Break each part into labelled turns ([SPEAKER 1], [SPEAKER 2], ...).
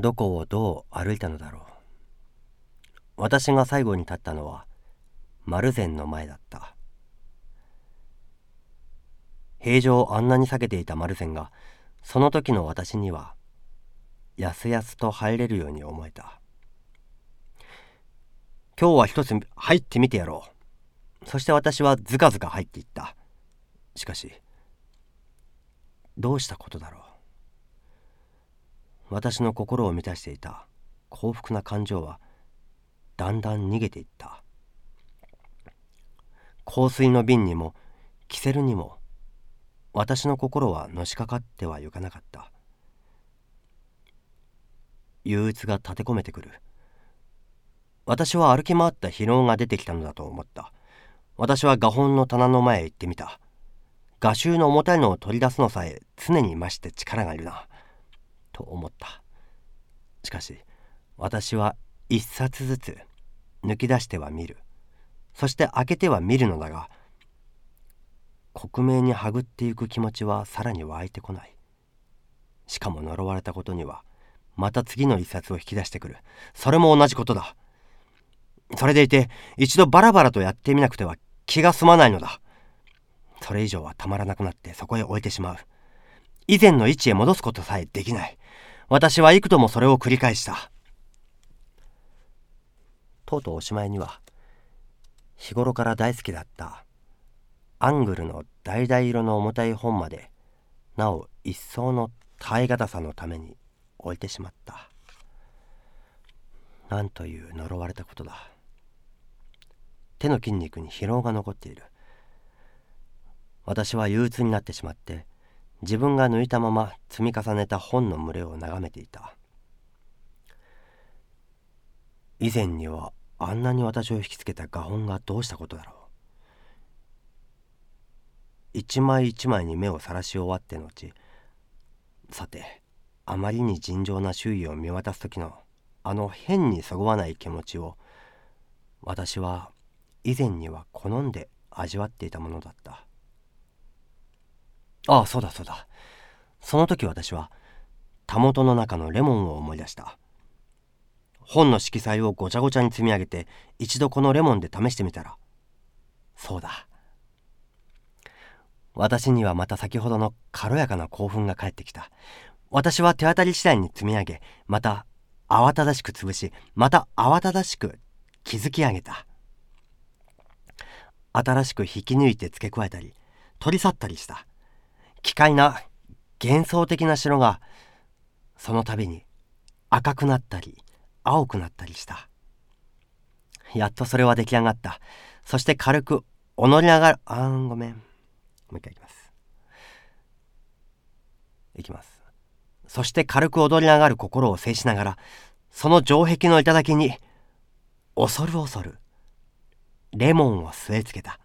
[SPEAKER 1] どこをどう歩いたのだろう。私が最後に立ったのは丸善の前だった。平常あんなに避けていた丸善がその時の私にはやすやすと入れるように思えた。今日は一つ入ってみてやろう。そして私はずかずか入っていった。しかしどうしたことだろう。私の心を満たしていた。幸福な感情はだんだん逃げていった。香水の瓶にもキセルにも私の心はのしかかってはゆかなかった。憂鬱が立て込めてくる。私は歩き回った疲労が出てきたのだと思った。私は画本の棚の前へ行ってみた。画集の重たいのを取り出すのさえ常に増して力がいるな。と思った。かし私は一冊ずつ抜き出しては見る。そして開けては見るのだが克明にはぐっていく気持ちはさらに湧いてこない。しかも呪われたことにはまた次の一冊を引き出してくる。それも同じことだ。それでいて一度バラバラとやってみなくては気が済まないのだ。それ以上はたまらなくなってそこへ置いてしまう。以前の位置へ戻すことさえできない。私は幾度もそれを繰り返した。とうとうおしまいには日頃から大好きだったアングルの橙色の重たい本までなお一層の耐え難さのために置いてしまった。なんという呪われたことだ。手の筋肉に疲労が残っている。私は憂鬱になってしまって自分が抜いたまま積み重ねた本の群れを眺めていた。以前にはあんなに私を引きつけた画本がどうしたことだろう。一枚一枚に目をさらし終わって後さてあまりに尋常な周囲を見渡す時のあの変にそぐわない気持ちを私は以前には好んで味わっていたものだった。ああそうだそうだ。その時私はたもとの中のレモンを思い出した。本の色彩をごちゃごちゃに積み上げて一度このレモンで試してみたらそうだ。私にはまた先ほどの軽やかな興奮が返ってきた。私は手当たり次第に積み上げまた慌ただしく潰しまた慌ただしく築き上げた。新しく引き抜いて付け加えたり取り去ったりした。奇怪な幻想的な城がその度に赤くなったり青くなったりした。やっとそれは出来上がった。そして軽くお乗り上がる。あんごめん。もう一回いきます。いきます。そして軽く踊り上がる心を制しながらその城壁の頂に恐る恐るレモンを据え付けた。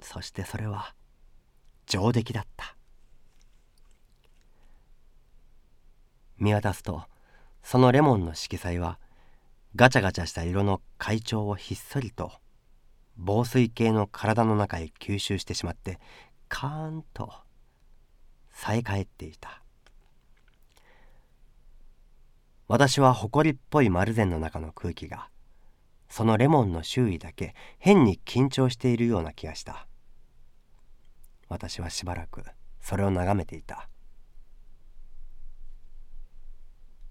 [SPEAKER 1] そしてそれは上出来だった。見渡すとそのレモンの色彩はガチャガチャした色の海鳥をひっそりと防水系の体の中へ吸収してしまってカーンとさえ返っていた。私は埃っぽい丸善の中の空気がそのレモンの周囲だけ変に緊張しているような気がした。私はしばらくそれを眺めていた。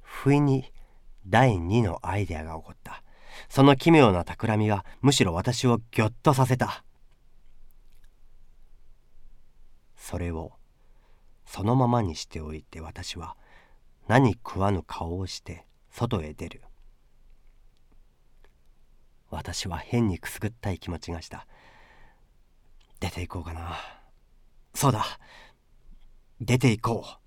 [SPEAKER 1] 不意に第二のアイデアが起こった。その奇妙な企みはむしろ私をぎょっとさせた。それをそのままにしておいて私は何食わぬ顔をして外へ出る。私は変にくすぐったい気持ちがした。出て行こうかな。そうだ。出て行こう。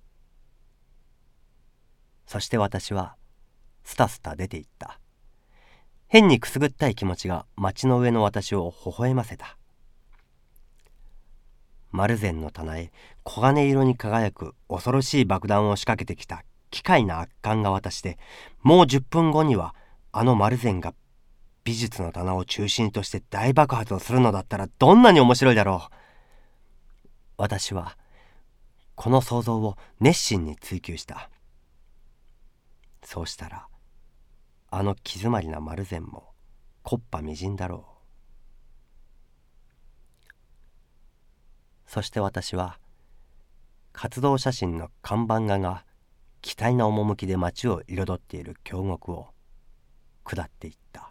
[SPEAKER 1] そして私はスタスタ出て行った。変にくすぐったい気持ちが町の上の私を微笑ませた。丸善の棚へ黄金色に輝く恐ろしい爆弾を仕掛けてきた機械な圧巻が私でもう10分後にはあの丸善が美術の棚を中心として大爆発をするのだったらどんなに面白いだろう。私はこの想像を熱心に追求した。そうしたらあの気詰まりな丸善も木っ端みじんだろう。そして私は活動写真の看板画が期待な趣で街を彩っている京極を下っていった。